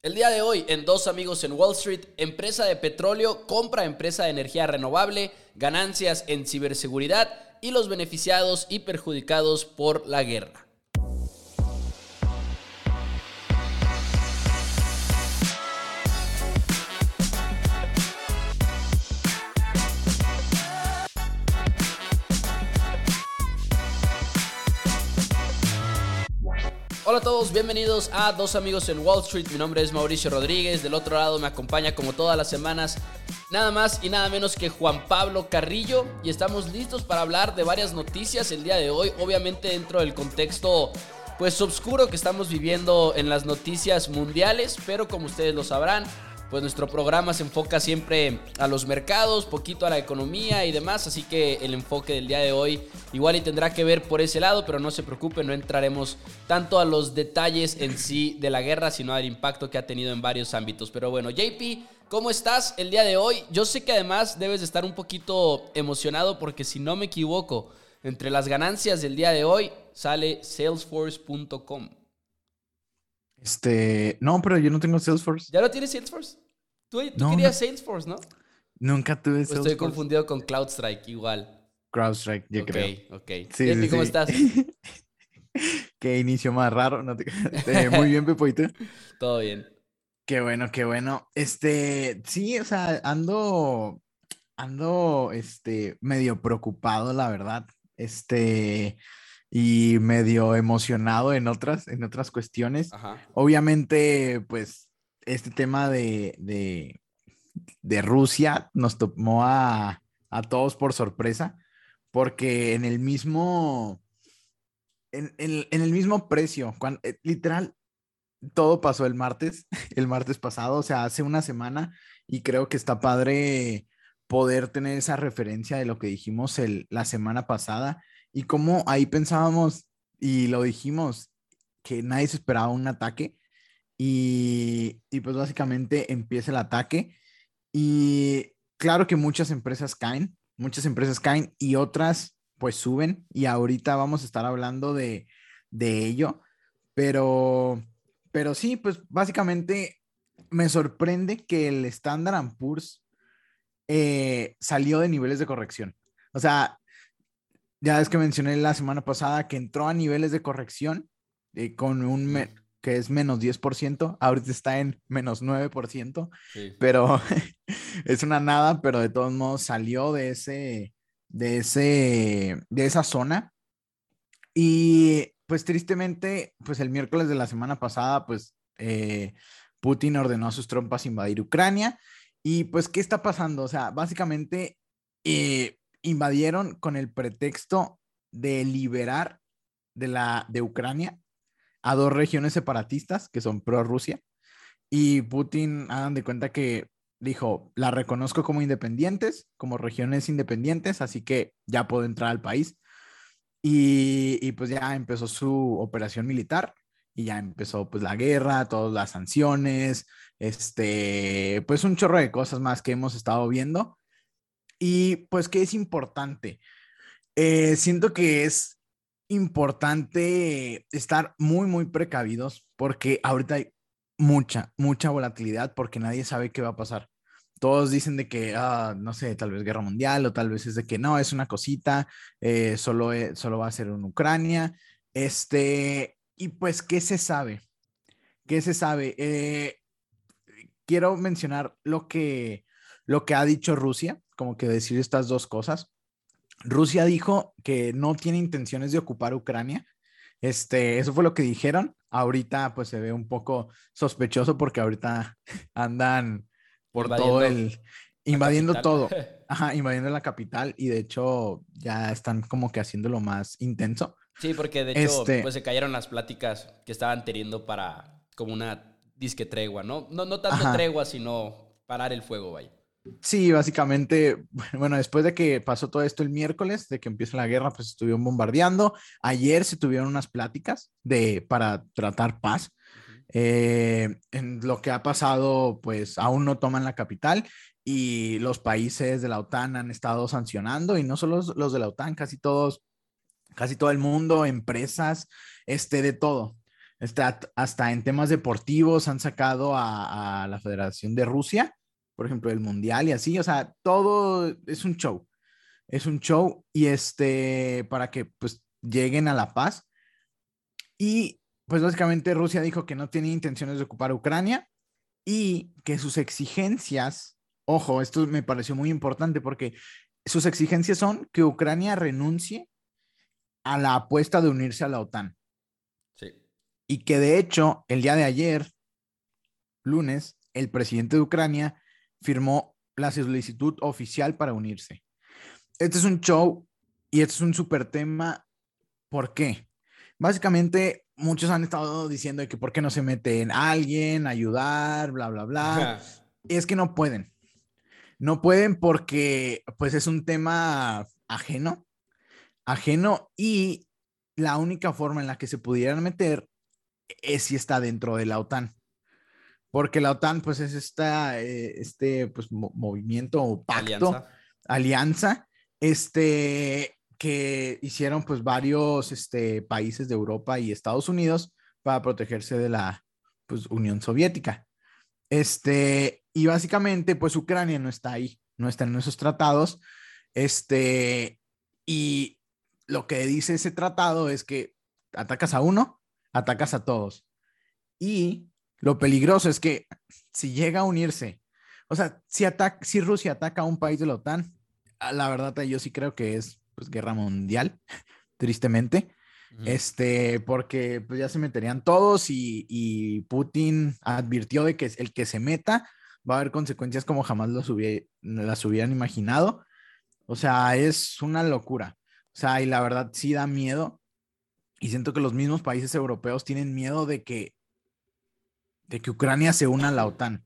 El día de hoy, en Dos Amigos en Wall Street, empresa de petróleo compra empresa de energía renovable, ganancias en ciberseguridad y los beneficiados y perjudicados por la guerra. Hola a todos, bienvenidos a Dos Amigos en Wall Street. Mi nombre es Mauricio Rodríguez. Del otro lado me acompaña como todas las semanas nada más y nada menos que Juan Pablo Carrillo. Y estamos listos para hablar de varias noticias el día de hoy. Obviamente dentro del contexto pues oscuro que estamos viviendo en las noticias mundiales. Pero como ustedes lo sabrán, pues nuestro programa se enfoca siempre a los mercados, poquito a la economía y demás, así que el enfoque del día de hoy igual y tendrá que ver por ese lado, pero no se preocupen, no entraremos tanto a los detalles en sí de la guerra, sino al impacto que ha tenido en varios ámbitos. Pero bueno, JP, ¿cómo estás el día de hoy? Yo sé que además debes de estar un poquito emocionado porque si no me equivoco, entre las ganancias del día de hoy sale salesforce.com. Este, no, pero yo no tengo Salesforce. ¿Ya lo tienes Salesforce? Tú, querías Salesforce, ¿no? Nunca tuve Salesforce. Estoy confundido con CloudStrike, igual. CrowdStrike, yo creo. Ok, ok. Sí, ¿Cómo estás? qué inicio más raro. Eh, muy bien, Pepo, ¿y tú? Todo bien. Qué bueno, qué bueno. Este, sí, o sea, ando, ando, este, medio preocupado, la verdad. Este, y medio emocionado en otras, en otras cuestiones. Obviamente, pues, este tema de, de, de Rusia nos tomó a, a, todos por sorpresa, porque en el mismo, en, en, el mismo precio, cuando, eh, literal, todo pasó el martes, el martes pasado, o sea, hace una semana, y creo que está padre poder tener esa referencia de lo que dijimos el, la semana pasada y como ahí pensábamos y lo dijimos que nadie se esperaba un ataque y, y pues básicamente empieza el ataque y claro que muchas empresas caen, muchas empresas caen y otras pues suben y ahorita vamos a estar hablando de, de ello, pero, pero sí, pues básicamente me sorprende que el Standard Poor's eh, salió de niveles de corrección. O sea, ya es que mencioné la semana pasada que entró a niveles de corrección eh, con un que es menos 10%, ahorita está en menos 9%, pero es una nada, pero de todos modos salió de ese, de ese, de esa zona. Y pues tristemente, pues el miércoles de la semana pasada, pues eh, Putin ordenó a sus tropas invadir Ucrania. Y pues, ¿qué está pasando? O sea, básicamente, eh, invadieron con el pretexto de liberar de, la, de Ucrania a dos regiones separatistas que son pro-Rusia. Y Putin, hagan de cuenta que dijo, la reconozco como independientes, como regiones independientes, así que ya puedo entrar al país. Y, y, pues ya empezó su operación militar y ya empezó pues la guerra, todas las sanciones, este, pues un chorro de cosas más que hemos estado viendo. Y pues que es importante. Eh, siento que es importante estar muy, muy precavidos porque ahorita hay mucha, mucha volatilidad porque nadie sabe qué va a pasar. Todos dicen de que, ah, no sé, tal vez guerra mundial o tal vez es de que no, es una cosita, eh, solo, solo va a ser en Ucrania. Este, y pues, ¿qué se sabe? ¿Qué se sabe? Eh, quiero mencionar lo que, lo que ha dicho Rusia como que decir estas dos cosas. Rusia dijo que no tiene intenciones de ocupar Ucrania. Este, eso fue lo que dijeron. Ahorita pues se ve un poco sospechoso porque ahorita andan por todo el invadiendo todo. Ajá, invadiendo la capital y de hecho ya están como que haciéndolo más intenso. Sí, porque de hecho este pues se cayeron las pláticas que estaban teniendo para como una disque tregua, ¿no? No, no tanto tregua, sino parar el fuego, vaya. Sí, básicamente, bueno, después de que pasó todo esto el miércoles, de que empieza la guerra, pues estuvieron bombardeando. Ayer se tuvieron unas pláticas de, para tratar paz. Eh, en lo que ha pasado, pues aún no toman la capital y los países de la OTAN han estado sancionando y no solo los de la OTAN, casi todos, casi todo el mundo, empresas, este, de todo. Está, hasta en temas deportivos han sacado a, a la Federación de Rusia, por ejemplo, el Mundial y así, o sea, todo es un show. Es un show y este, para que pues lleguen a la paz. Y pues básicamente Rusia dijo que no tiene intenciones de ocupar Ucrania y que sus exigencias, ojo, esto me pareció muy importante porque sus exigencias son que Ucrania renuncie a la apuesta de unirse a la OTAN. Sí. Y que de hecho, el día de ayer, lunes, el presidente de Ucrania firmó la solicitud oficial para unirse. Este es un show y este es un súper tema. ¿Por qué? Básicamente, muchos han estado diciendo que por qué no se mete en alguien, ayudar, bla, bla, bla. y es que no pueden. No pueden porque pues es un tema ajeno, ajeno y la única forma en la que se pudieran meter es si está dentro de la OTAN. Porque la OTAN pues es esta, eh, este pues movimiento o pacto, alianza. alianza, este, que hicieron pues varios este, países de Europa y Estados Unidos para protegerse de la pues, Unión Soviética. Este, y básicamente, pues Ucrania no está ahí, no está en esos tratados. Este, y lo que dice ese tratado es que atacas a uno, atacas a todos. Y lo peligroso es que si llega a unirse, o sea, si, ataca, si Rusia ataca a un país de la OTAN, la verdad yo sí creo que es pues guerra mundial, tristemente. Este, porque pues ya se meterían todos y, y, Putin advirtió de que el que se meta va a haber consecuencias como jamás lo las hubieran imaginado. O sea, es una locura. O sea, y la verdad sí da miedo. Y siento que los mismos países europeos tienen miedo de que, de que Ucrania se una a la OTAN.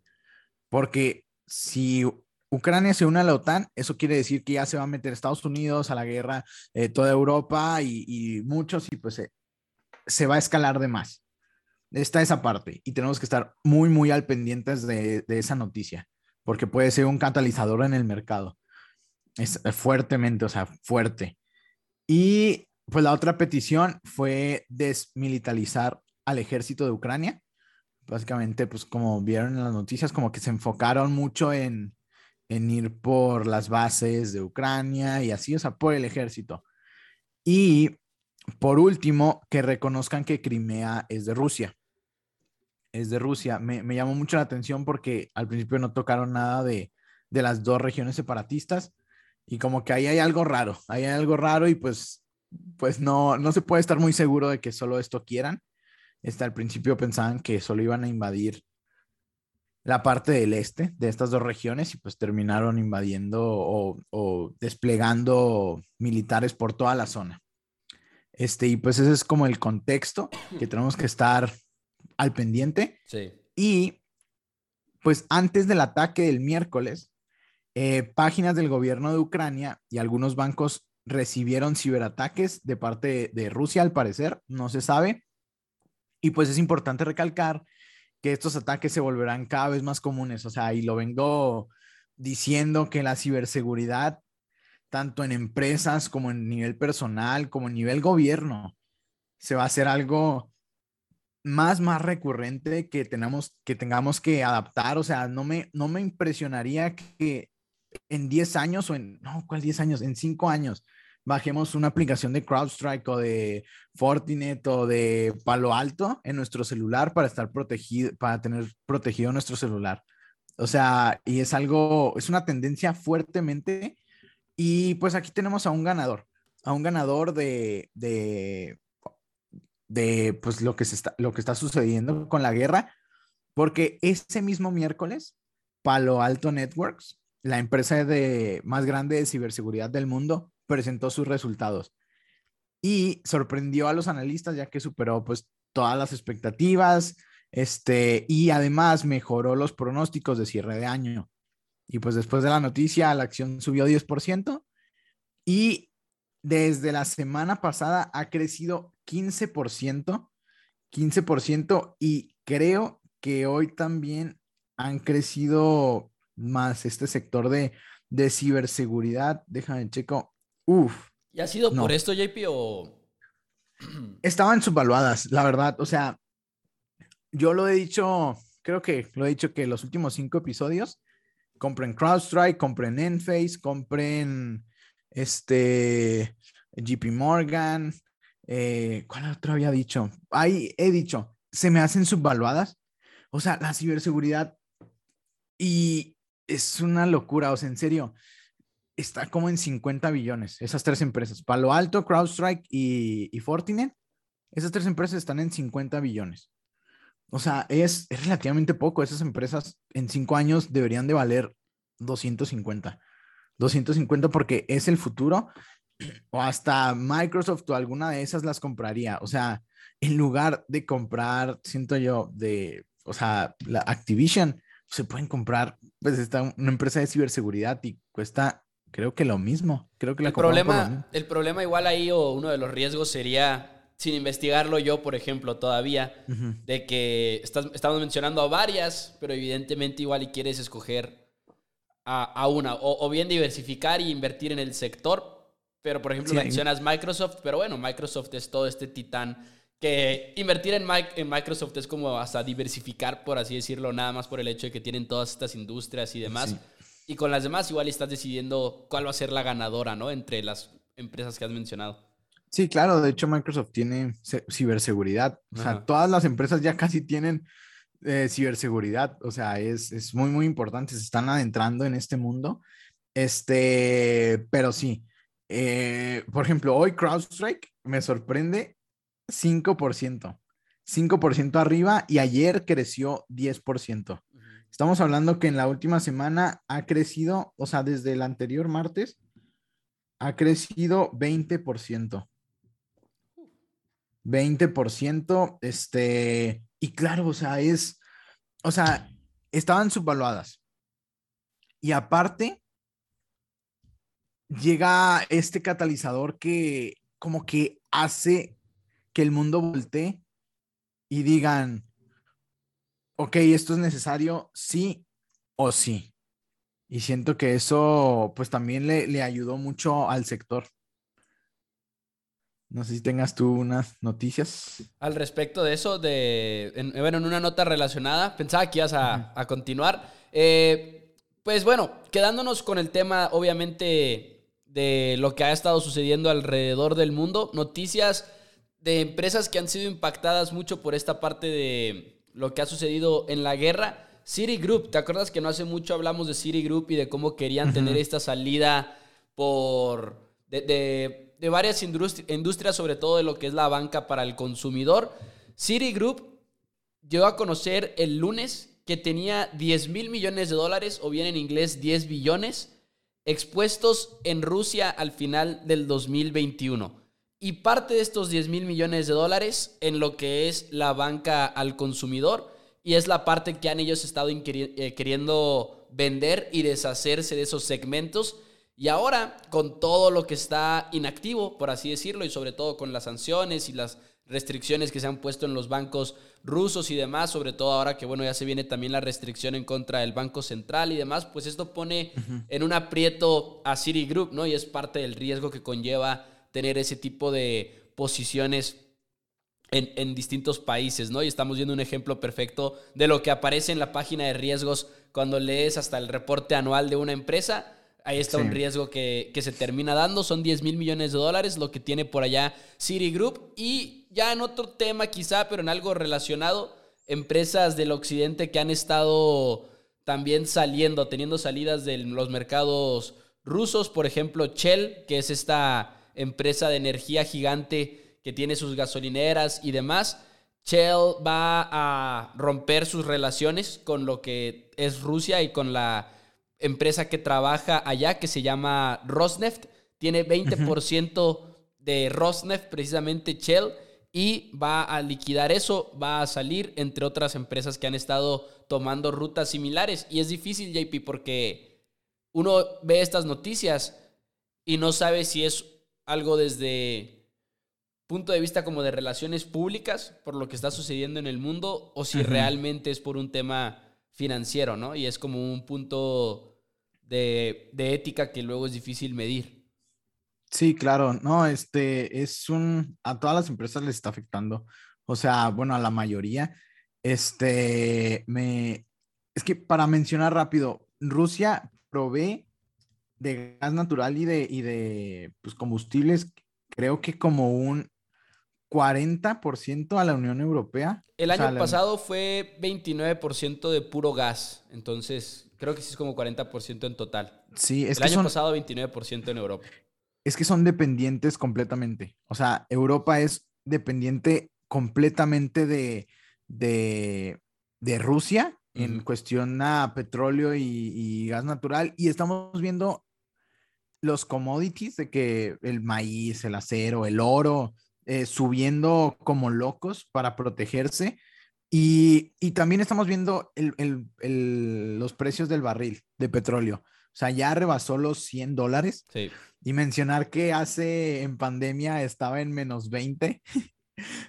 Porque si Ucrania se une a la OTAN, eso quiere decir que ya se va a meter Estados Unidos a la guerra, eh, toda Europa y, muchos, y pues se va a escalar de más. Está esa parte y tenemos que estar muy, muy al pendientes de, esa noticia, porque puede ser un catalizador en el mercado. Es fuertemente, o sea, fuerte. Y pues la otra petición fue desmilitarizar al ejército de Ucrania. Básicamente, pues como vieron en las noticias, como que se enfocaron mucho en, en ir por las bases de Ucrania y así, o sea, por el ejército. Y por último, que reconozcan que Crimea es de Rusia. Es de Rusia. Me, llamó mucho la atención porque al principio no tocaron nada de, de las dos regiones separatistas y como que ahí hay algo raro, ahí hay algo raro y pues, pues no, no se puede estar muy seguro de que solo esto quieran. Hasta al principio pensaban que solo iban a invadir la parte del este de estas dos regiones y pues terminaron invadiendo o, desplegando militares por toda la zona. Este, y pues ese es como el contexto que tenemos que estar al pendiente. Sí. Y pues antes del ataque del miércoles, eh, páginas del gobierno de Ucrania y algunos bancos recibieron ciberataques de parte de Rusia, al parecer, no se sabe. Y pues es importante recalcar que estos ataques se volverán cada vez más comunes. O sea, y lo vengo diciendo que la ciberseguridad, tanto en empresas como en nivel personal, como en nivel gobierno, se va a hacer algo más, más recurrente que, tenemos, que tengamos que adaptar. O sea, no me, no me impresionaría que en 10 años o en, no, ¿cuál 10 años? En 5 años bajemos una aplicación de CrowdStrike o de Fortinet o de Palo Alto en nuestro celular para estar protegido, para tener protegido nuestro celular. O sea, y es algo, es una tendencia fuertemente. Y pues aquí tenemos a un ganador, a un ganador de, de, de pues lo que, se está, lo que está sucediendo con la guerra, porque ese mismo miércoles, Palo Alto Networks, la empresa de, más grande de ciberseguridad del mundo, presentó sus resultados y sorprendió a los analistas ya que superó pues todas las expectativas este, y además mejoró los pronósticos de cierre de año. Y pues después de la noticia la acción subió 10% y desde la semana pasada ha crecido 15%, 15% y creo que hoy también han crecido más este sector de, de ciberseguridad. Déjame checo, Uf. ¿Y ha sido por esto, JP, o...? Estaban subvaluadas, la verdad. O sea, yo lo he dicho, creo que lo he dicho que los últimos cinco episodios, compren CrowdStrike, compren Enphase, compren este JP Morgan, eh, ¿cuál otro había dicho? Ahí he dicho, se me hacen subvaluadas. O sea, la ciberseguridad y es una locura, o sea, en serio, está como en 50 billones, esas tres empresas, Palo Alto, CrowdStrike y, y Fortinet, esas tres empresas están en 50 billones. O sea, es, es relativamente poco. Esas empresas en cinco años deberían de valer 250. 250 porque es el futuro. O hasta Microsoft o alguna de esas las compraría. O sea, en lugar de comprar, siento yo, de, o sea, la Activision, se pueden comprar, pues está una empresa de ciberseguridad y cuesta, creo que lo mismo. Creo que el problema, el problema igual ahí o uno de los riesgos sería sin investigarlo yo, por ejemplo, todavía, de que estamos mencionando a varias, pero evidentemente igual y quieres escoger a, una, o, bien diversificar y invertir en el sector, pero por ejemplo mencionas Microsoft, pero bueno, Microsoft es todo este titán que invertir en, en Microsoft es como hasta diversificar, por así decirlo, nada más por el hecho de que tienen todas estas industrias y demás. Y con las demás igual estás decidiendo cuál va a ser la ganadora, ¿no? Entre las empresas que has mencionado. Sí, claro, de hecho Microsoft tiene ciberseguridad. O sea, todas las empresas ya casi tienen eh, ciberseguridad. O sea, es, muy, muy importante. Se están adentrando en este mundo. Este, pero sí. Eh, por ejemplo, hoy CrowdStrike me sorprende 5%. 5% arriba y ayer creció 10%. Estamos hablando que en la última semana ha crecido, o sea, desde el anterior martes, ha crecido 20%. 20%, este, y claro, o sea, es, o sea, estaban subvaluadas. Y aparte, llega este catalizador que como que hace que el mundo voltee y digan, ok, esto es necesario, sí o sí. Y siento que eso pues también le, le ayudó mucho al sector. No sé si tengas tú unas noticias. Al respecto de eso, de, bueno, en una nota relacionada, pensaba que ibas a, continuar. Eh, pues bueno, quedándonos con el tema, obviamente, de lo que ha estado sucediendo alrededor del mundo, noticias de empresas que han sido impactadas mucho por esta parte de lo que ha sucedido en la guerra. Citigroup, ¿te acuerdas que no hace mucho hablamos de Citigroup y de cómo querían tener esta salida por... de de varias industrias, sobre todo de lo que es la banca para el consumidor. Citigroup llegó a conocer el lunes que tenía 10 mil millones de dólares, o bien en inglés 10 billones, expuestos en Rusia al final del 2021. Y parte de estos 10 mil millones de dólares en lo que es la banca al consumidor, y es la parte que han ellos estado eh, queriendo vender y deshacerse de esos segmentos y ahora, con todo lo que está inactivo, por así decirlo, y sobre todo con las sanciones y las restricciones que se han puesto en los bancos rusos y demás, sobre todo ahora que bueno, ya se viene también la restricción en contra del Banco Central y demás, pues esto pone en un aprieto a Citigroup, ¿no? Y es parte del riesgo que conlleva tener ese tipo de posiciones en, en, distintos países, ¿no? Y estamos viendo un ejemplo perfecto de lo que aparece en la página de riesgos cuando lees hasta el reporte anual de una empresa Ahí está un riesgo que, se termina dando. Son 10 mil millones de dólares lo que tiene por allá Citigroup. Y ya en otro tema quizá, pero en algo relacionado, empresas del occidente que han estado también saliendo, teniendo salidas de los mercados rusos. Por ejemplo, Shell, que es esta empresa de energía gigante que tiene sus gasolineras y demás. Shell va a romper sus relaciones con lo que es Rusia y con la empresa que trabaja allá que se llama Rosneft. Tiene 20% de Rosneft, precisamente Shell, y va a liquidar eso, va a salir, entre otras empresas que han estado tomando rutas similares. Y es difícil, JP, porque uno ve estas noticias y no sabe si es algo desde punto de vista como de relaciones públicas por lo que está sucediendo en el mundo o si realmente es por un tema financiero, ¿no? Y es como un punto de, ética que luego es difícil medir. Sí, claro, no, este es un, a todas las empresas les está afectando, o sea, bueno, a la mayoría, Este, me, es que para mencionar rápido, Rusia provee de gas natural y de, y de pues, combustibles, creo que como un 40% a la Unión Europea. El año pasado fue 29% de puro gas, entonces creo que sí es como 40% en total. Sí, es El año pasado 29% en Europa. Es que son dependientes completamente. O sea, Europa es dependiente completamente de, de, de Rusia en cuestión a petróleo y, gas natural. Y estamos viendo los commodities de que el maíz, el acero, el oro, eh, subiendo como locos para protegerse. Y, también estamos viendo los precios del barril de petróleo. O sea, ya rebasó los 100 dólares. Y mencionar que hace en pandemia estaba en menos 20.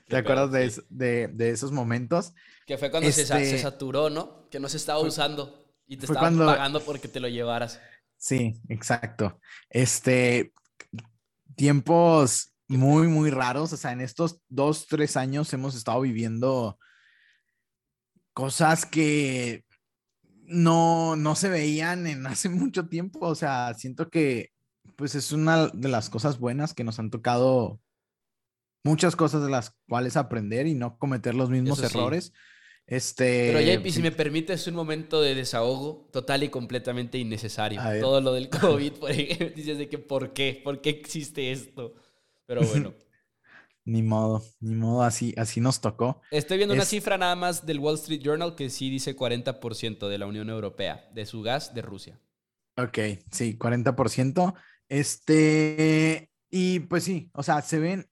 ¿Te acuerdas de, de, esos momentos? Que fue cuando se, este saturó, ¿no? Que no se estaba usando y te estaban pagando porque te lo llevaras. Sí, exacto. Este, tiempos muy, muy raros. O sea, en estos dos, tres años hemos estado viviendo cosas que no, no se veían en hace mucho tiempo. O sea, siento que pues es una de las cosas buenas que nos han tocado muchas cosas de las cuales aprender y no cometer los mismos errores. Este, Pero JP, si me permites un momento de desahogo total y completamente innecesario. Todo lo del COVID, por ejemplo, dices de que ¿por qué? ¿Por qué existe esto? Pero bueno. ni modo, ni modo, así, así nos tocó. Estoy viendo una cifra nada más del Wall Street Journal que sí dice 40% de la Unión Europea, de su gas de Rusia. Ok, sí, 40%. Este, y pues sí, o sea, se ven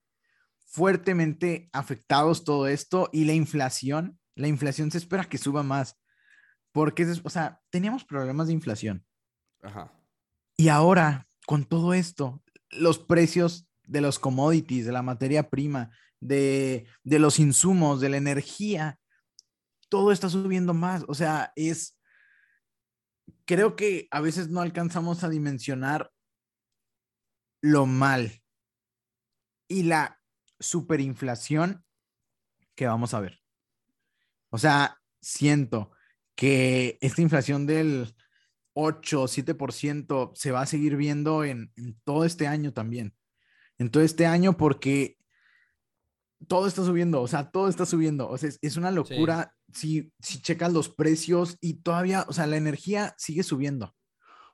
fuertemente afectados todo esto y la inflación, la inflación se espera que suba más, porque, o sea, teníamos problemas de inflación. Ajá. Y ahora, con todo esto, los precios de los commodities, de la materia prima, de, de los insumos, de la energía, todo está subiendo más. O sea, es, creo que a veces no alcanzamos a dimensionar lo mal y la superinflación que vamos a ver. O sea, siento que esta inflación del 8 o 7% se va a seguir viendo en, todo este año también. En todo este año porque todo está subiendo, o sea, todo está subiendo. O sea, es, una locura si, si checas los precios y todavía, o sea, la energía sigue subiendo.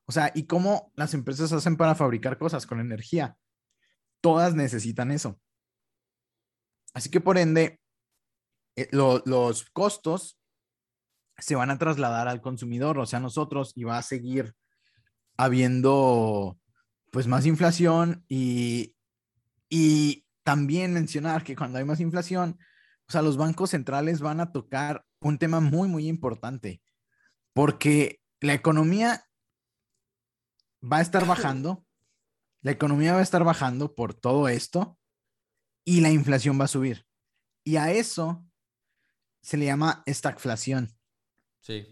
O sea, ¿y cómo las empresas hacen para fabricar cosas con energía? Todas necesitan eso. Así que por ende, eh, los costos se van a trasladar al consumidor, o sea, nosotros, y va a seguir habiendo pues más inflación y, y también mencionar que cuando hay más inflación, o sea, los bancos centrales van a tocar un tema muy, muy importante, porque la economía va a estar bajando, la economía va a estar bajando por todo esto y la inflación va a subir. Y a eso se le llama estagflación. Sí.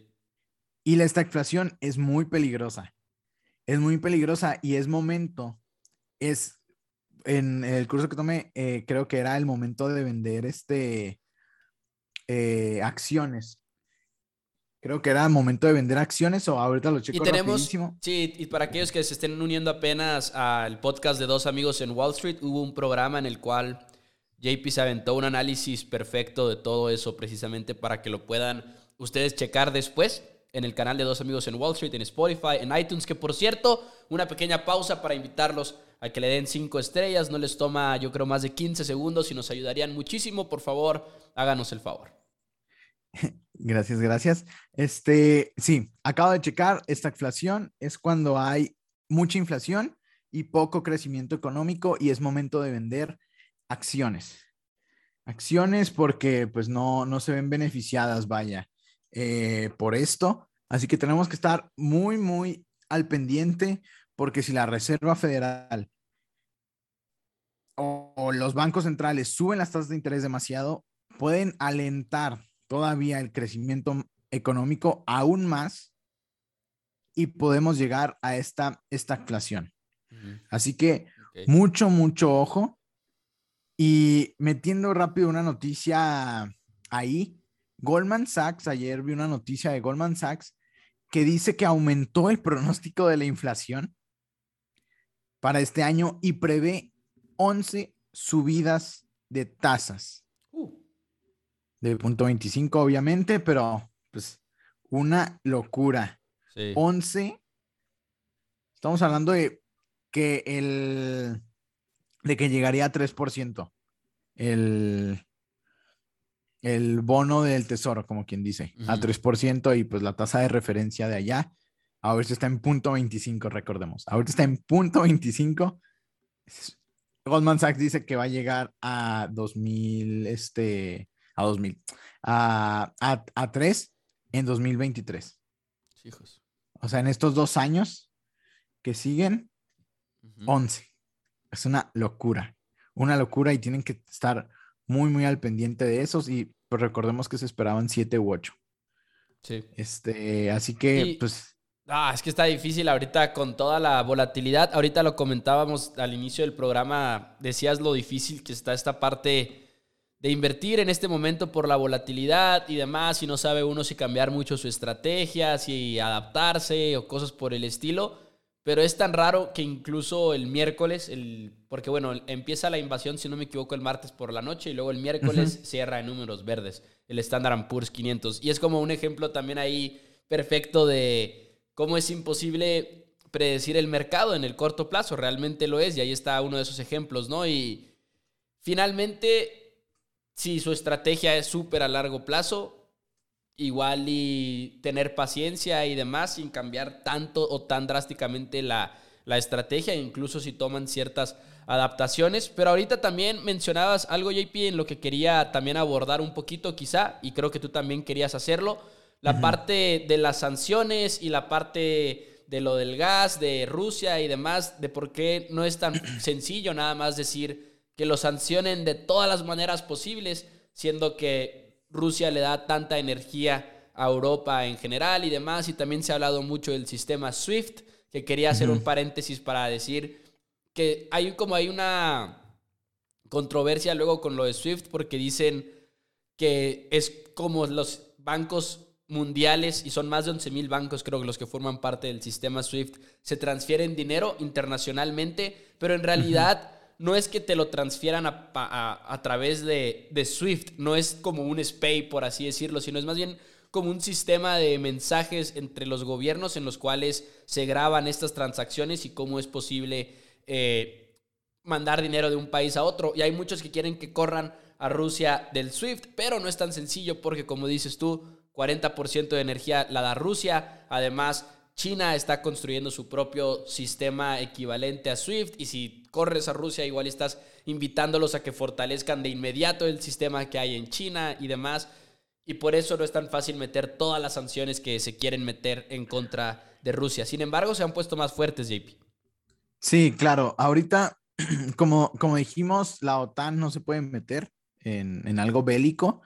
Y la estagflación es muy peligrosa. Es muy peligrosa y es momento, es en el curso que tomé, eh, creo que era el momento de vender este eh, acciones. Creo que era el momento de vender acciones o ahorita lo checo y tenemos, Sí, y para aquellos que se estén uniendo apenas al podcast de dos amigos en Wall Street, hubo un programa en el cual JP se aventó un análisis perfecto de todo eso precisamente para que lo puedan ustedes checar después en el canal de Dos Amigos en Wall Street, en Spotify, en iTunes, que por cierto, una pequeña pausa para invitarlos a que le den cinco estrellas, no les toma yo creo más de 15 segundos y nos ayudarían muchísimo, por favor, háganos el favor. Gracias, gracias. Este, sí, acabo de checar, esta inflación es cuando hay mucha inflación y poco crecimiento económico y es momento de vender acciones. Acciones porque pues no, no se ven beneficiadas, vaya, eh, por esto. Así que tenemos que estar muy, muy al pendiente porque si la Reserva Federal o los bancos centrales suben las tasas de interés demasiado, pueden alentar todavía el crecimiento económico aún más y podemos llegar a esta inflación Así que mucho, mucho ojo. Y metiendo rápido una noticia ahí, Goldman Sachs, ayer vi una noticia de Goldman Sachs que dice que aumentó el pronóstico de la inflación para este año y prevé 11 subidas de tasas. Uh. De punto 25, obviamente, pero pues una locura. 11. Estamos hablando de que el de que llegaría a 3% el, el bono del tesoro, como quien dice, a 3% y pues la tasa de referencia de allá, ahorita está en punto 25, recordemos, ahorita está en punto 25. Goldman Sachs dice que va a llegar a 2000, este, a 2000, a, a, a 3 en 2023. Hijos. O sea, en estos dos años que siguen, 11. Es una locura, una locura y tienen que estar muy, muy al pendiente de esos y pues recordemos que se esperaban siete u ocho. Sí. Este, así que, pues. Ah, es que está difícil ahorita con toda la volatilidad. Ahorita lo comentábamos al inicio del programa, decías lo difícil que está esta parte de invertir en este momento por la volatilidad y demás, y no sabe uno si cambiar mucho su estrategia, si adaptarse o cosas por el estilo. Pero es tan raro que incluso el miércoles, el, porque bueno, empieza la invasión, si no me equivoco, el martes por la noche y luego el miércoles cierra en números verdes, el Standard Poor's 500. Y es como un ejemplo también ahí perfecto de cómo es imposible predecir el mercado en el corto plazo. Realmente lo es y ahí está uno de esos ejemplos, ¿no? Y finalmente, si su estrategia es súper a largo plazo, igual y tener paciencia y demás sin cambiar tanto o tan drásticamente la, la estrategia, incluso si toman ciertas adaptaciones. Pero ahorita también mencionabas algo, JP, en lo que quería también abordar un poquito quizá, y creo que tú también querías hacerlo, la parte de las sanciones y la parte de lo del gas, de Rusia y demás, de por qué no es tan sencillo nada más decir que lo sancionen de todas las maneras posibles, siendo que Rusia le da tanta energía a Europa en general y demás. Y también se ha hablado mucho del sistema SWIFT, que quería hacer un paréntesis para decir que hay como hay una controversia luego con lo de SWIFT porque dicen que es como los bancos mundiales y son más de 11 mil bancos creo que los que forman parte del sistema SWIFT se transfieren dinero internacionalmente, pero en realidad no es que te lo transfieran a, través de, Swift, no es como un SPAY, por así decirlo, sino es más bien como un sistema de mensajes entre los gobiernos en los cuales se graban estas transacciones y cómo es posible eh, mandar dinero de un país a otro. Y hay muchos que quieren que corran a Rusia del SWIFT, pero no es tan sencillo porque, como dices tú, 40% de energía la da Rusia. Además, China está construyendo su propio sistema equivalente a SWIFT y si corres a Rusia igual estás invitándolos a que fortalezcan de inmediato el sistema que hay en China y demás. Y por eso no es tan fácil meter todas las sanciones que se quieren meter en contra de Rusia. Sin embargo, se han puesto más fuertes, JP. Sí, claro. Ahorita, como, como dijimos, la OTAN no se puede meter en, en algo bélico,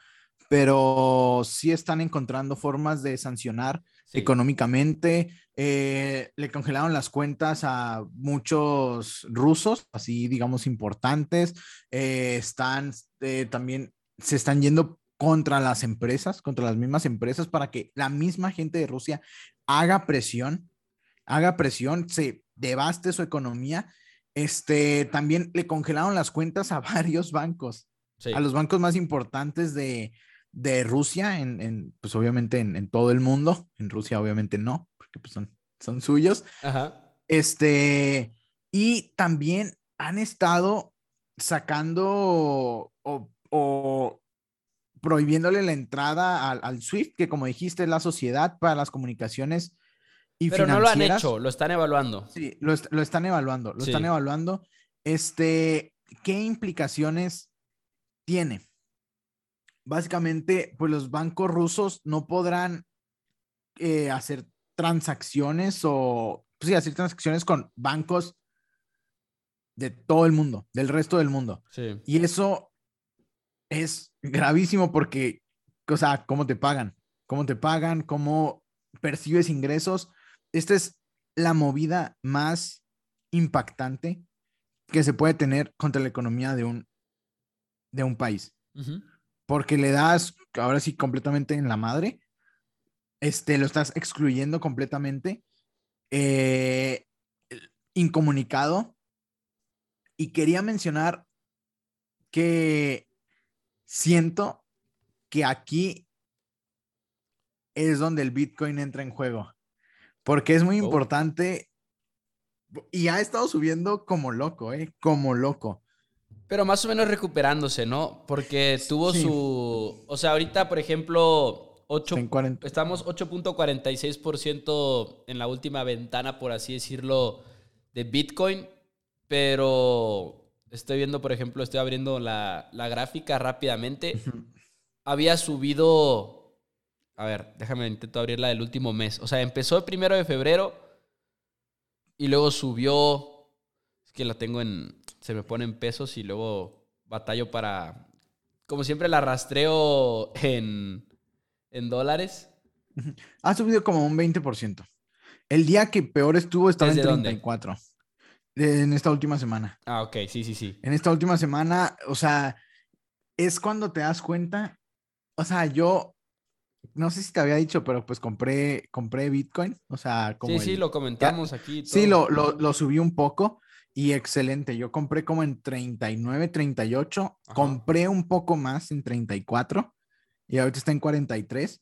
pero sí están encontrando formas de sancionar económicamente. Eh, le congelaron las cuentas a muchos rusos, así digamos importantes. Eh, están eh, también, se están yendo contra las empresas, contra las mismas empresas, para que la misma gente de Rusia haga presión, haga presión, se devaste su economía. Este, también le congelaron las cuentas a varios bancos, a los bancos más importantes de, de Rusia, en, pues obviamente en, todo el mundo, en Rusia obviamente no, porque pues son, son suyos. Este, y también han estado sacando o, prohibiéndole la entrada al, SWIFT, que como dijiste es la sociedad para las comunicaciones y Pero no lo han hecho, lo están evaluando. Sí, lo, están evaluando, lo están evaluando. Este, ¿qué implicaciones tiene? Básicamente, pues los bancos rusos no podrán eh, hacer transacciones o, pues sí, hacer transacciones con bancos de todo el mundo, del resto del mundo. Y eso es gravísimo porque, o sea, ¿cómo te pagan? ¿Cómo te pagan? ¿Cómo percibes ingresos? Esta es la movida más impactante que se puede tener contra la economía de un, de un país porque le das, ahora sí, completamente en la madre. Este, lo estás excluyendo completamente. Eh, incomunicado. Y quería mencionar que siento que aquí es donde el Bitcoin entra en juego. Porque es muy oh. importante y ha estado subiendo como loco, ¿eh? Como loco. Pero más o menos recuperándose, ¿no? Porque tuvo su... O sea, ahorita, por ejemplo, 8, estamos 8.46% en la última ventana, por así decirlo, de Bitcoin. Pero estoy viendo, por ejemplo, estoy abriendo la, gráfica rápidamente. Había subido... A ver, déjame intento abrirla del último mes. O sea, empezó el primero de febrero y luego subió es que la tengo en. Se me pone en pesos y luego batallo para. Como siempre la rastreo en, en dólares. Ha subido como un 20%. El día que peor estuvo estaba en 34. En esta última semana. Ah, ok, sí, sí, sí. En esta última semana, o sea, es cuando te das cuenta. O sea, yo no sé si te había dicho, pero pues compré, compré Bitcoin. O sea, como. Sí, sí, lo comentamos aquí. Sí, lo, lo, lo, subí un poco y excelente. Yo compré como en 39, 38, compré un poco más en 34 y ahorita está en 43.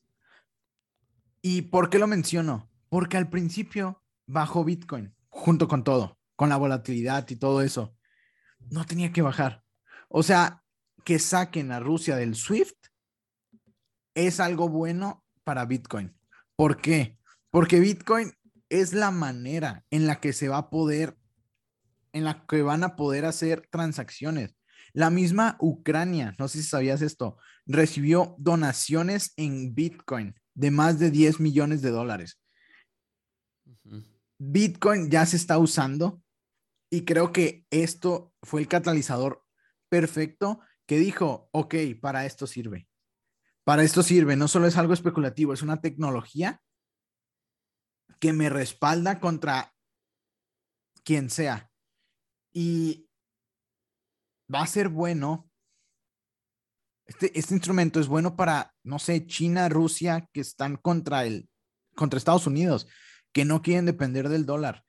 ¿Y por qué lo menciono? Porque al principio bajó Bitcoin junto con todo, con la volatilidad y todo eso. No tenía que bajar. O sea, que saquen a Rusia del SWIFT es algo bueno para Bitcoin. ¿Por qué? Porque Bitcoin es la manera en la que se va a poder en la que van a poder hacer transacciones. La misma Ucrania, no sé si sabías esto, recibió donaciones en Bitcoin de más de 10 millones de dólares. Bitcoin ya se está usando y creo que esto fue el catalizador perfecto que dijo, ok, para esto sirve. Para esto sirve, no solo es algo especulativo, es una tecnología que me respalda contra quien sea. Y va a ser bueno. Este, este instrumento es bueno para, no sé, China, Rusia, que están contra el, contra Estados Unidos, que no quieren depender del dólar.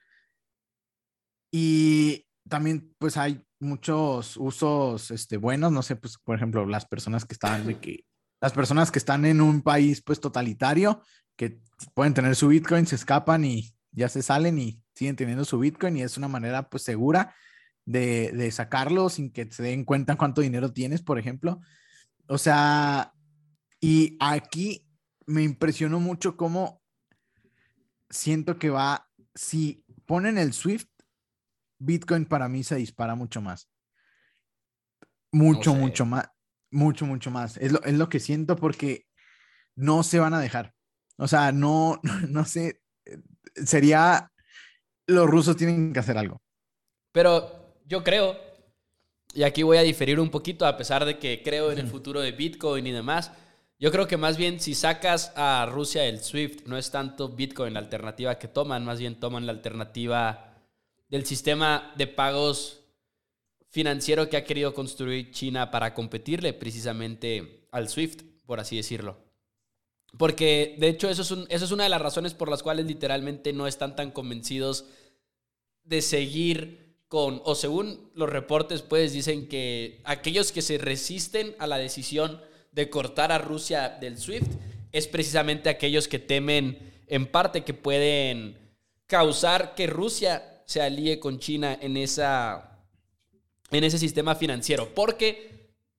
Y también, pues hay muchos usos este, buenos, no sé, pues, por ejemplo, las personas que están de que, las personas que están en un país, pues, totalitario, que pueden tener su Bitcoin, se escapan y ya se salen y siguen teniendo su Bitcoin y es una manera, pues, segura de, sacarlo sin que se den cuenta cuánto dinero tienes, por ejemplo. O sea, y aquí me impresionó mucho cómo siento que va, si ponen el Swift, Bitcoin para mí se dispara mucho más. Mucho, mucho más. Mucho, mucho más. Es lo, es lo que siento porque no se van a dejar. O sea, no, no sé, sería, los rusos tienen que hacer algo. Pero yo creo, y aquí voy a diferir un poquito, a pesar de que creo en el futuro de Bitcoin y demás, yo creo que más bien si sacas a Rusia el SWIFT, no es tanto Bitcoin la alternativa que toman, más bien toman la alternativa del sistema de pagos financiero que ha querido construir China para competirle precisamente al SWIFT, por así decirlo. Porque de hecho eso es, eso es una de las razones por las cuales literalmente no están tan convencidos de seguir con, o según los reportes, pues dicen que aquellos que se resisten a la decisión de cortar a Rusia del SWIFT es precisamente aquellos que temen en parte que pueden causar que Rusia se alíe con China en, esa, en ese sistema financiero. Porque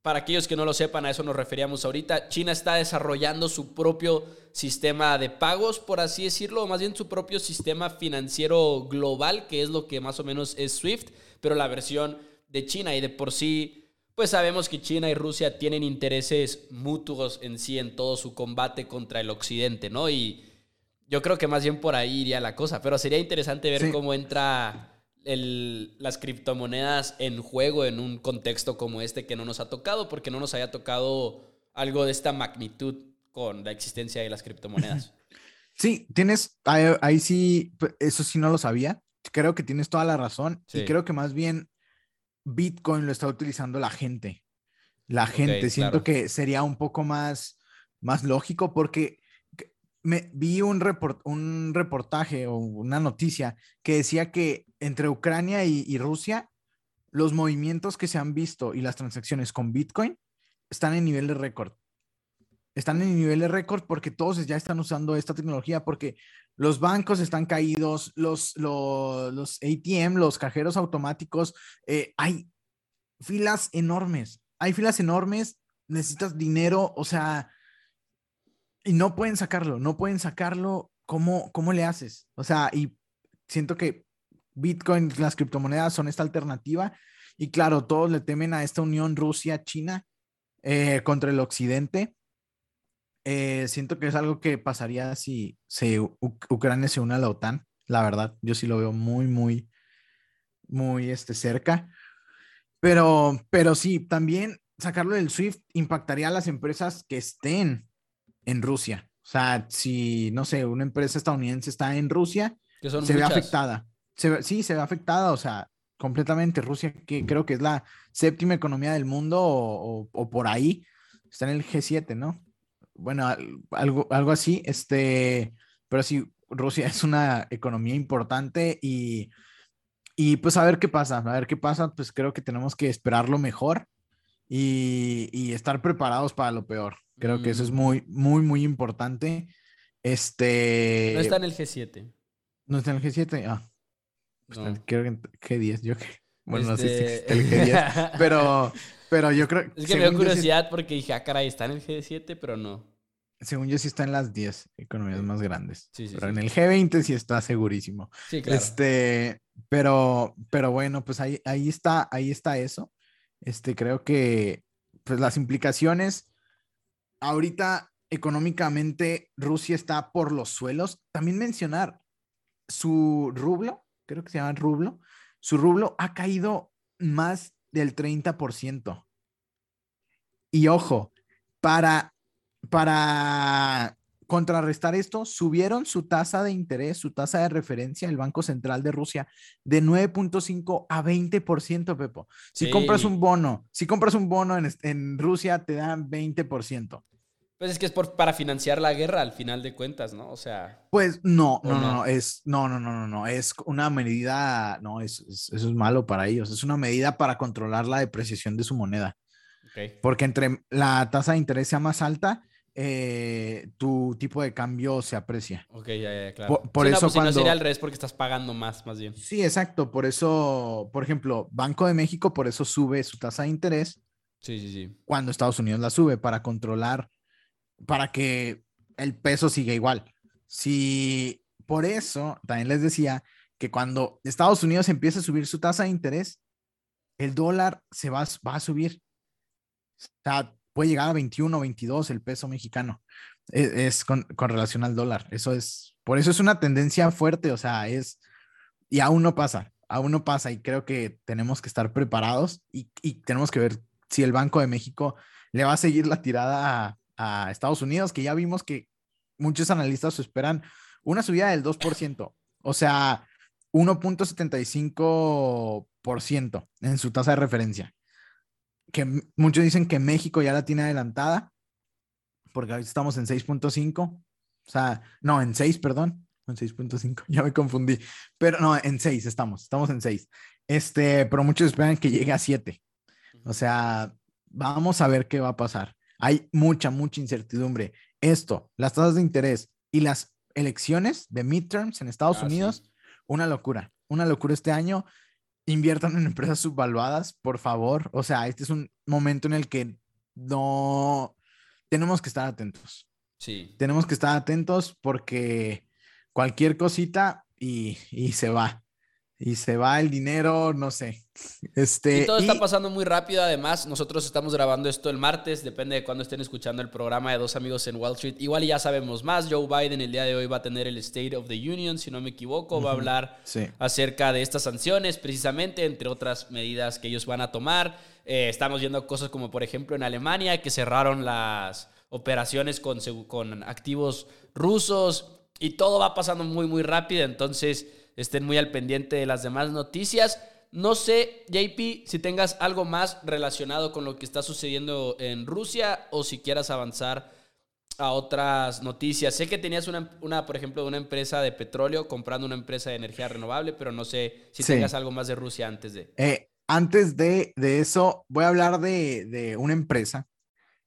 para aquellos que no lo sepan, a eso nos referíamos ahorita. China está desarrollando su propio sistema de pagos, por así decirlo, o más bien su propio sistema financiero global, que es lo que más o menos es SWIFT, pero la versión de China. Y de por sí, pues sabemos que China y Rusia tienen intereses mutuos en sí en todo su combate contra el occidente, ¿no? Y yo creo que más bien por ahí iría la cosa, pero sería interesante ver cómo entra las criptomonedas en juego en un contexto como este que no nos ha tocado, porque no nos haya tocado algo de esta magnitud con la existencia de las criptomonedas. Sí, tienes, ahí, sí, eso sí no lo sabía. Creo que tienes toda la razón y creo que más bien Bitcoin lo está utilizando la gente. la gente. Siento que sería un poco más, más lógico porque me vi un, un reportaje o una noticia que decía que entre Ucrania y, Rusia, los movimientos que se han visto y las transacciones con Bitcoin están en nivel de récord. Están en nivel de récord porque todos ya están usando esta tecnología, porque los bancos están caídos, los, los, ATM, los cajeros automáticos, eh, hay filas enormes, hay filas enormes, necesitas dinero, o sea, y no pueden sacarlo, no pueden sacarlo. ¿Cómo, cómo le haces? O sea, y siento que Bitcoin, las criptomonedas son esta alternativa. Y claro, todos le temen a esta unión Rusia-China eh, contra el Occidente. Eh, siento que es algo que pasaría si se, Ucrania se une a la OTAN. La verdad, yo sí lo veo muy, muy, muy este, cerca. Pero, pero sí, también sacarlo del SWIFT impactaría a las empresas que estén en Rusia. O sea, si, no sé, una empresa estadounidense está en Rusia, se ve afectada. sí, se ve afectada, o sea, completamente. Rusia, que creo que es la séptima economía del mundo o, por ahí, está en el G7, ¿no? Bueno, algo, algo así, este, pero sí, Rusia es una economía importante y, y pues a ver qué pasa, a ver qué pasa, pues creo que tenemos que esperar lo mejor y, y estar preparados para lo peor. Creo que eso es mm. muy, muy, muy importante. Este. No está en el G7. No está en el G7. Ah. Pues creo que en G10. Yo que. Bueno, no sé si este el G10. pero, pero yo creo. Es que me dio curiosidad porque dije, ah, caray, está en el G7, pero no. Según yo, sí está en las 10 economías más grandes. Sí, sí, pero en el G20 sí está segurísimo. Sí, claro. Este, pero, pero bueno, pues ahí, ahí está, ahí está eso. Este, creo que pues las implicaciones ahorita económicamente Rusia está por los suelos. También mencionar su rublo, creo que se llama rublo, su rublo ha caído más del 30%. Y ojo, para, para contrarrestar esto, subieron su tasa de interés, su tasa de referencia, el Banco Central de Rusia, de 9.5 a 20%, Pepo. Si compras un bono, si compras un bono en, en Rusia, te dan 20%. Pues es que es por, para financiar la guerra al final de cuentas, ¿no? O sea. Pues no, no, no, no, es, no, no, no, no, no, es una medida, no, es, eso es malo para ellos, es una medida para controlar la depreciación de su moneda. Porque entre la tasa de interés sea más alta, eh, tu tipo de cambio se aprecia. Ok, ya, ya, claro. Por, eso no, pues, no sería al revés porque estás pagando más, más bien. Sí, exacto. Por eso, por ejemplo, Banco de México, por eso sube su tasa de interés. Sí, sí, sí. Cuando Estados Unidos la sube para controlar para que el peso siga igual. Si por eso también les decía que cuando Estados Unidos empiece a subir su tasa de interés, el dólar se va, va a subir. O sea, puede llegar a 21 22 el peso mexicano. E, es, con, relación al dólar. Eso es, por eso es una tendencia fuerte, o sea, es, y aún no pasa, aún no pasa y creo que tenemos que estar preparados y, y tenemos que ver si el Banco de México le va a seguir la tirada a, a Estados Unidos, que ya vimos que muchos analistas esperan una subida del 2%, o sea, 1.75% en su tasa de referencia. Que muchos dicen que México ya la tiene adelantada, porque ahorita estamos en 6.5, o sea, no, en 6, perdón, en 6.5, ya me confundí, pero no, en 6 estamos, estamos en 6. Este, pero muchos esperan que llegue a 7. O sea, vamos a ver qué va a pasar. Hay mucha, mucha incertidumbre. Esto, las tasas de interés y las elecciones de midterms en Estados ah, Unidos, una locura, una locura este año. Inviertan en empresas subvaluadas, por favor. O sea, este es un momento en el que no tenemos que estar atentos. Sí. Tenemos que estar atentos porque cualquier cosita y, y se va y se va el dinero, no sé. Este, y todo está pasando muy rápido. Además, nosotros estamos grabando esto el martes, depende de cuándo estén escuchando el programa de Dos Amigos en Wall Street. Igual ya sabemos más. Joe Biden el día de hoy va a tener el State of the Union, si no me equivoco. Va a hablar acerca de estas sanciones, precisamente, entre otras medidas que ellos van a tomar. Eh, estamos viendo cosas como, por ejemplo, en Alemania, que cerraron las operaciones con, con activos rusos. Y todo va pasando muy, muy rápido. Entonces estén muy al pendiente de las demás noticias. No sé, JP, si tengas algo más relacionado con lo que está sucediendo en Rusia o si quieras avanzar a otras noticias. Sé que tenías una, una, por ejemplo, una empresa de petróleo comprando una empresa de energía renovable, pero no sé si tengas algo más de Rusia antes de. Eh, antes de, de, eso, voy a hablar de, de una empresa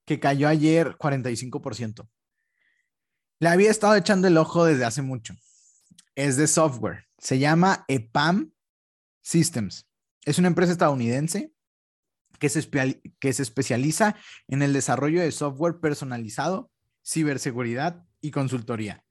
que cayó ayer 45%. Le había estado echando el ojo desde hace mucho. Es de software. Se llama EPAM Systems. Es una empresa estadounidense que se, que se especializa en el desarrollo de software personalizado, ciberseguridad y consultoría.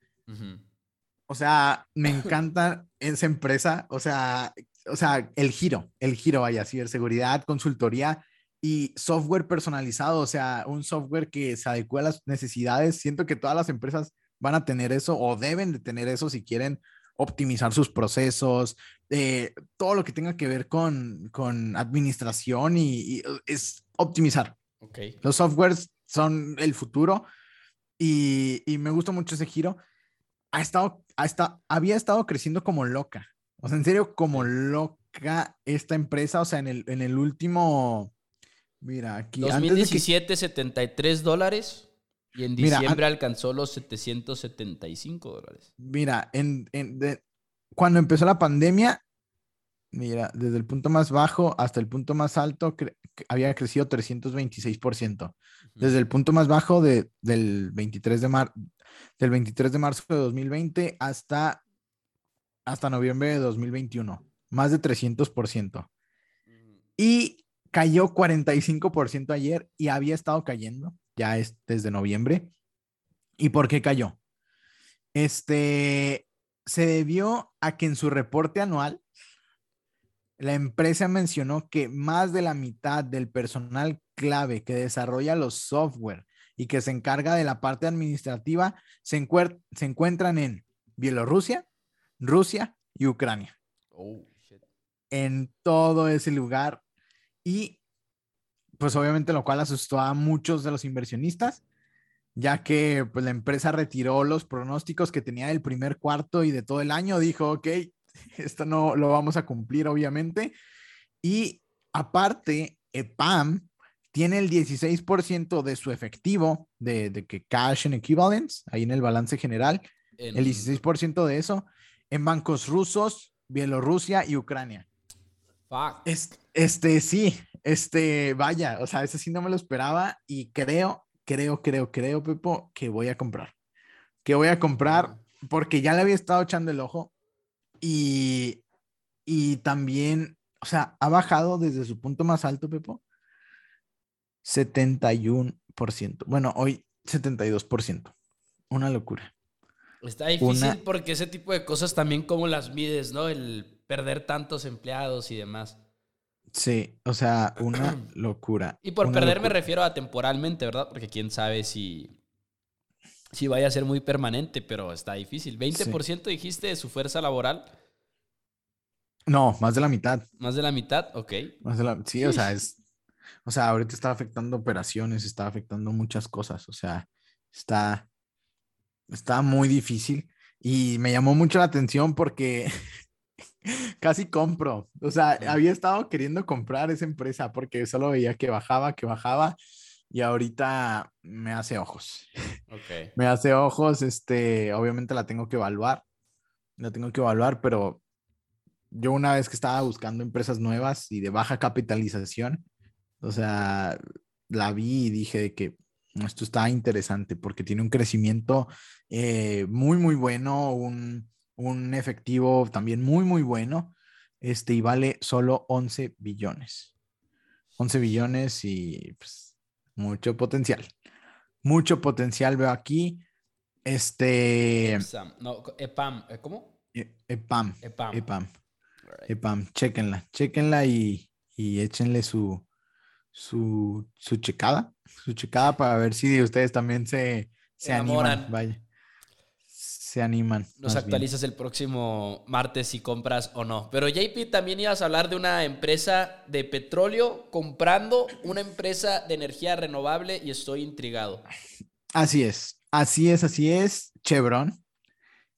O sea, me encanta esa empresa. O sea, o sea, el giro, el giro, vaya, ciberseguridad, consultoría y software personalizado, o sea, un software que se adecue a las necesidades. Siento que todas las empresas van a tener eso o deben de tener eso si quieren optimizar sus procesos, eh, todo lo que tenga que ver con, con administración y, uh, es optimizar. Okay. Los softwares son el futuro y, y, me gusta mucho ese giro. Ha estado, ha estado, había estado creciendo como loca. O sea, en serio, como loca esta empresa. O sea, en el, en el último, mira, aquí. 2017, que... 73 dólares. Y en diciembre alcanzó los 775 dólares. Mira, en, en cuando empezó la pandemia, mira, desde el punto más bajo hasta el punto más alto había crecido 326%. Desde el punto más bajo de, del, 23 de mar del 23 de marzo de 2020 hasta, hasta noviembre de 2021. Más de 300%. Y cayó 45% ayer y había estado cayendo ya es desde noviembre. ¿Y por qué cayó? Este se debió a que en su reporte anual la empresa mencionó que más de la mitad del personal clave que desarrolla los software y que se encarga de la parte administrativa se, se encuentran en Bielorrusia, Rusia y Ucrania. Oh, en todo ese lugar. Y pues obviamente lo cual asustó a muchos de los inversionistas, ya que pues la empresa retiró los pronósticos que tenía del primer cuarto y de todo el año, dijo, ok, esto no lo vamos a cumplir obviamente. Y aparte, EPAM tiene el 16% de su efectivo, de, que cash and equivalents, ahí en el balance general, el 16% de eso, en bancos rusos, Bielorrusia y Ucrania. este, sí, este, vaya, o sea, ese sí no me lo esperaba y creo, creo, creo, creo, Pepo, que voy a comprar. Que voy a comprar porque ya le había estado echando el ojo y, y también, o sea, ha bajado desde su punto más alto, Pepo, 71%. Bueno, hoy 72%. Una locura. Está difícil porque ese tipo de cosas también como las mides, ¿no? El perder tantos empleados y demás. Sí, o sea, una locura. Y por perder me refiero a temporalmente, ¿verdad? Porque quién sabe si, si vaya a ser muy permanente, pero está difícil. ¿20% dijiste de su fuerza laboral? No, más de la mitad. ¿Más de la mitad? Ok. Más de la, sí, o sea, es. O sea, ahorita está afectando operaciones, está afectando muchas cosas. O sea, está. Está muy difícil. Y me llamó mucho la atención porque casi compro. O sea, había estado queriendo comprar esa empresa porque solo veía que bajaba, que bajaba y ahorita me hace ojos. Okay. me hace ojos, este, obviamente la tengo que evaluar. La tengo que evaluar, pero yo una vez que estaba buscando empresas nuevas y de baja capitalización, o sea, la vi y dije que esto está interesante porque tiene un crecimiento eh, muy, muy bueno, un, un efectivo también muy, muy bueno, este, y vale solo 11 billones. 11 billones y pues, mucho potencial. Mucho potencial veo aquí. Este. No, EPAM, ¿eh, ¿cómo? E, EPAM. EPAM. EPAM. EPAM. Chequenla, chequenla y, y échenle su, su, su checada, su checada para ver si ustedes también se, se animan. Vaya se animan. Nos actualizas el próximo martes si compras o no. Pero JP, también ibas a hablar de una empresa de petróleo comprando una empresa de energía renovable y estoy intrigado. Así es, así es, así es. Chevron.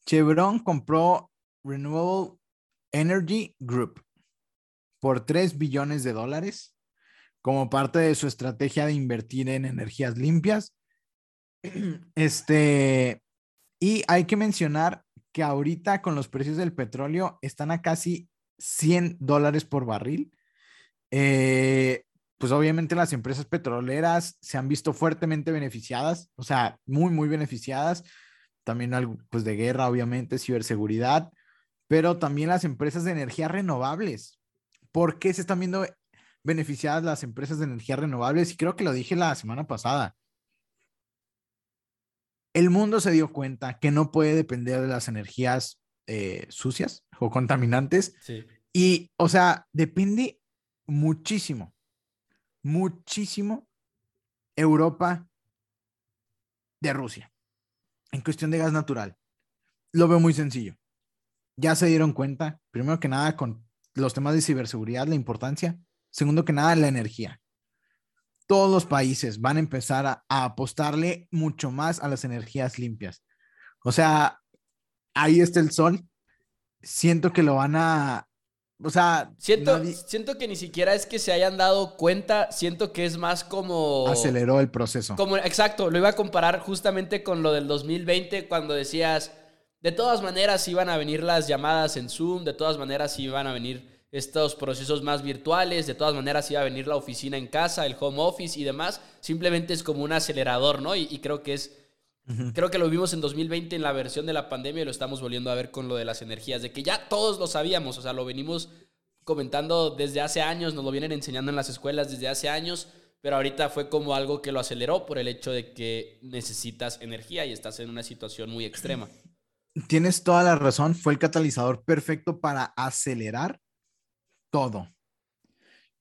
Chevron compró Renewable Energy Group por 3 billones de dólares como parte de su estrategia de invertir en energías limpias. Este, y hay que mencionar que ahorita con los precios del petróleo están a casi 100 dólares por barril. Eh, pues obviamente las empresas petroleras se han visto fuertemente beneficiadas, o sea, muy, muy beneficiadas. También algo, pues de guerra, obviamente, ciberseguridad, pero también las empresas de energías renovables. ¿Por qué se están viendo beneficiadas las empresas de energías renovables? Y creo que lo dije la semana pasada. El mundo se dio cuenta que no puede depender de las energías eh, sucias o contaminantes. Y, o sea, depende muchísimo, muchísimo Europa de Rusia en cuestión de gas natural. Lo veo muy sencillo. Ya se dieron cuenta, primero que nada, con los temas de ciberseguridad, la importancia. Segundo que nada, la energía. Todos los países van a empezar a, apostarle mucho más a las energías limpias. O sea, ahí está el sol. Siento que lo van a, o sea, siento, siento que ni siquiera es que se hayan dado cuenta, siento que es más como... Aceleró el proceso. Como, exacto, lo iba a comparar justamente con lo del 2020 cuando decías, de todas maneras iban a venir las llamadas en Zoom, de todas maneras iban a venir estos procesos más virtuales, de todas maneras iba a venir la oficina en casa, el home office y demás, simplemente es como un acelerador, ¿no? y creo que es Creo que lo vimos en 2020 en la versión de la pandemia y lo estamos volviendo a ver con lo de las energías, de que ya todos lo sabíamos, o sea, lo venimos comentando desde hace años, nos lo vienen enseñando en las escuelas desde hace años, pero ahorita fue como algo que lo aceleró por el hecho de que necesitas energía y estás en una situación muy extrema. Tienes toda la razón, fue el catalizador perfecto para acelerar todo.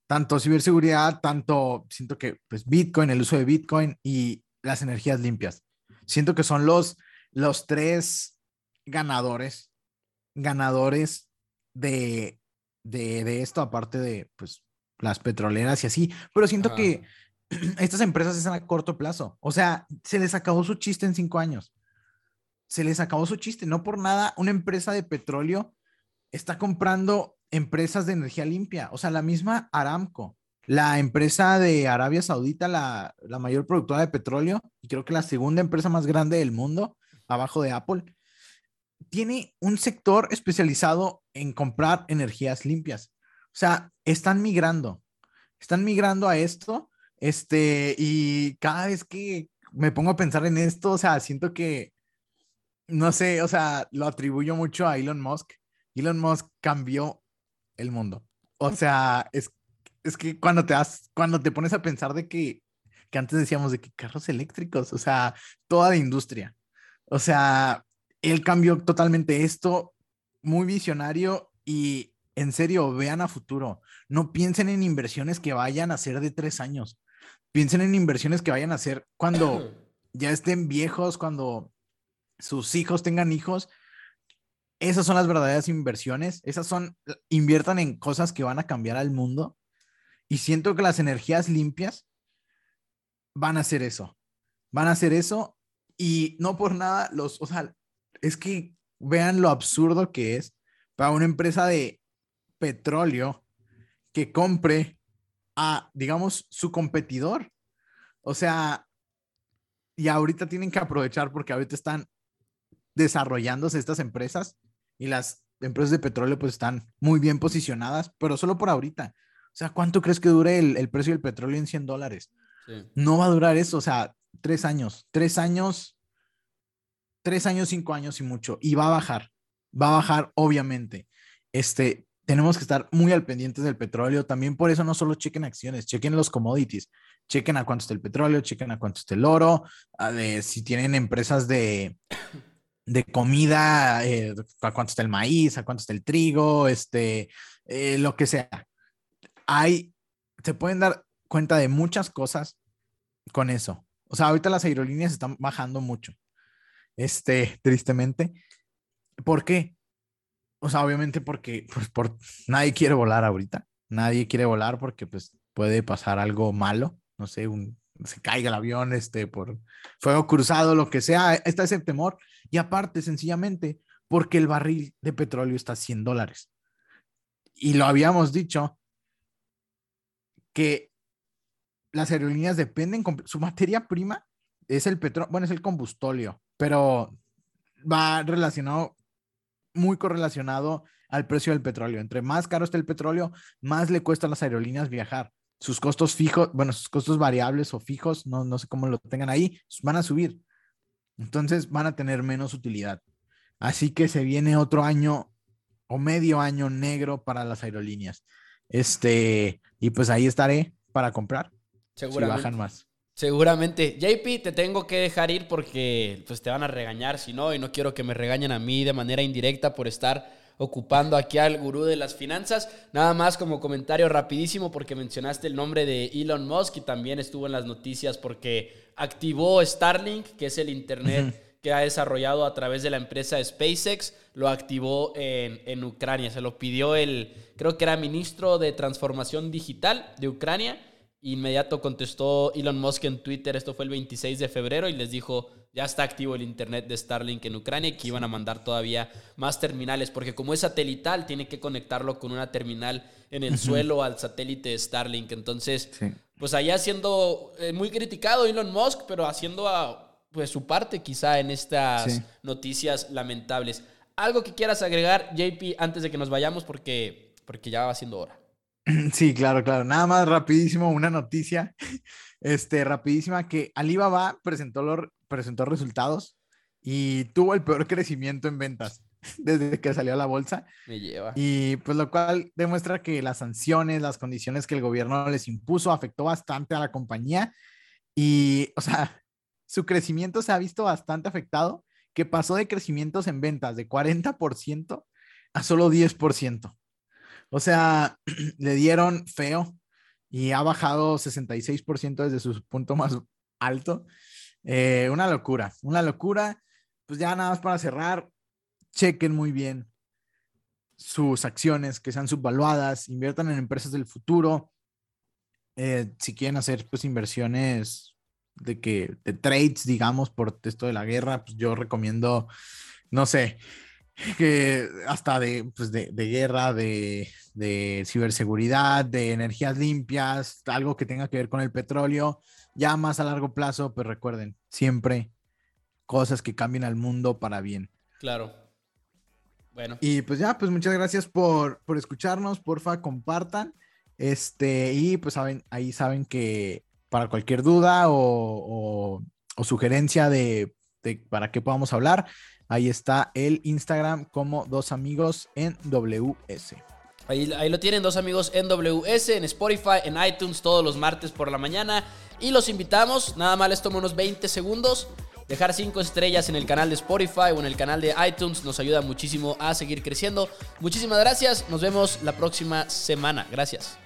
Tanto ciberseguridad, tanto siento que pues Bitcoin, el uso de Bitcoin y las energías limpias. Siento que son los, los tres ganadores, ganadores de, de, esto, aparte de pues, las petroleras y así. Pero siento que estas empresas están a corto plazo. O sea, se les acabó su chiste en cinco años. Se les acabó su chiste. No por nada, una empresa de petróleo está comprando empresas de energía limpia. O sea, la misma Aramco la empresa de Arabia Saudita, la, mayor productora de petróleo y creo que la segunda empresa más grande del mundo, abajo de Apple, tiene un sector especializado en comprar energías limpias. O sea, están migrando, están migrando a esto, este, y cada vez que me pongo a pensar en esto, o sea, siento que, no sé, o sea, lo atribuyo mucho a Elon Musk. Elon Musk cambió el mundo. O sea, es es que cuando te das, cuando te pones a pensar de que, que antes decíamos de que carros eléctricos, o sea, toda la industria. O sea, él cambió totalmente esto, muy visionario y en serio, vean a futuro. No piensen en inversiones que vayan a ser de tres años. Piensen en inversiones que vayan a ser cuando ya estén viejos, cuando sus hijos tengan hijos. Esas son las verdaderas inversiones. Esas son, inviertan en cosas que van a cambiar al mundo y siento que las energías limpias van a hacer eso. Van a hacer eso y no por nada los, o sea, es que vean lo absurdo que es para una empresa de petróleo que compre a, digamos, su competidor. O sea, y ahorita tienen que aprovechar porque ahorita están desarrollándose estas empresas y las empresas de petróleo pues están muy bien posicionadas, pero solo por ahorita. O sea, ¿cuánto crees que dure el, precio del petróleo en 100 dólares? No va a durar eso, o sea, tres años, tres años, tres años, cinco años y mucho. Y va a bajar, va a bajar, obviamente. Este, tenemos que estar muy al pendiente del petróleo. También por eso no solo chequen acciones, chequen los commodities, chequen a cuánto está el petróleo, chequen a cuánto está el oro, si tienen empresas de, de comida, eh, a cuánto está el maíz, a cuánto está el trigo, este, eh, lo que sea hay, se pueden dar cuenta de muchas cosas con eso. O sea, ahorita las aerolíneas están bajando mucho. Este, tristemente. ¿Por qué? O sea, obviamente porque pues, por, nadie quiere volar ahorita. Nadie quiere volar porque pues puede pasar algo malo. No sé, un, se caiga el avión, este, por fuego cruzado, lo que sea. Está ese temor. Y aparte, sencillamente, porque el barril de petróleo está a 100 dólares. Y lo habíamos dicho, que las aerolíneas dependen, su materia prima es el petróleo, bueno, es el combustóleo, pero va relacionado, muy correlacionado al precio del petróleo. Entre más caro esté el petróleo, más le cuesta a las aerolíneas viajar. Sus costos fijos, bueno, sus costos variables o fijos, no, no sé cómo lo tengan ahí, van a subir. Entonces van a tener menos utilidad. Así que se viene otro año o medio año negro para las aerolíneas. Este, y pues ahí estaré para comprar. Seguramente. Si bajan más. Seguramente. JP, te tengo que dejar ir porque pues te van a regañar si no, y no quiero que me regañen a mí de manera indirecta por estar ocupando aquí al gurú de las finanzas. Nada más como comentario rapidísimo porque mencionaste el nombre de Elon Musk y también estuvo en las noticias porque activó Starlink, que es el internet que ha desarrollado a través de la empresa SpaceX, lo activó en, en Ucrania. Se lo pidió el, creo que era ministro de Transformación Digital de Ucrania Inmediato contestó Elon Musk en Twitter, esto fue el 26 de febrero, y les dijo, ya está activo el Internet de Starlink en Ucrania y que iban a mandar todavía más terminales, porque como es satelital, tiene que conectarlo con una terminal en el suelo al satélite de Starlink. Entonces, pues allá siendo eh, muy criticado Elon Musk, pero haciendo a, pues, su parte quizá en estas noticias lamentables. Algo que quieras agregar, JP, antes de que nos vayamos, porque, porque ya va siendo hora. Sí, claro, claro. Nada más rapidísimo, una noticia, este, rapidísima, que Alibaba presentó, los, presentó resultados y tuvo el peor crecimiento en ventas desde que salió a la bolsa. Me lleva. Y pues lo cual demuestra que las sanciones, las condiciones que el gobierno les impuso afectó bastante a la compañía y, o sea, su crecimiento se ha visto bastante afectado, que pasó de crecimientos en ventas de 40% a solo 10%. O sea, le dieron feo y ha bajado 66% desde su punto más alto. Eh, una locura, una locura. Pues ya nada más para cerrar, chequen muy bien sus acciones que sean subvaluadas, inviertan en empresas del futuro. Eh, si quieren hacer pues inversiones de que de trades, digamos, por esto de la guerra, pues yo recomiendo, no sé, que hasta de, pues de, guerra, de, ciberseguridad, de energías limpias, algo que tenga que ver con el petróleo, ya más a largo plazo, pues recuerden, siempre cosas que cambien al mundo para bien. Claro. Bueno. Y pues ya, pues muchas gracias por, por escucharnos, porfa, compartan. Este, y pues saben, ahí saben que para cualquier duda o, o, sugerencia de, de para qué podamos hablar, Ahí está el Instagram como dos amigos en WS. Ahí, lo tienen, dos amigos en WS, en Spotify, en iTunes, todos los martes por la mañana. Y los invitamos, nada más les tomo unos 20 segundos. Dejar 5 estrellas en el canal de Spotify o en el canal de iTunes nos ayuda muchísimo a seguir creciendo. Muchísimas gracias, nos vemos la próxima semana. Gracias.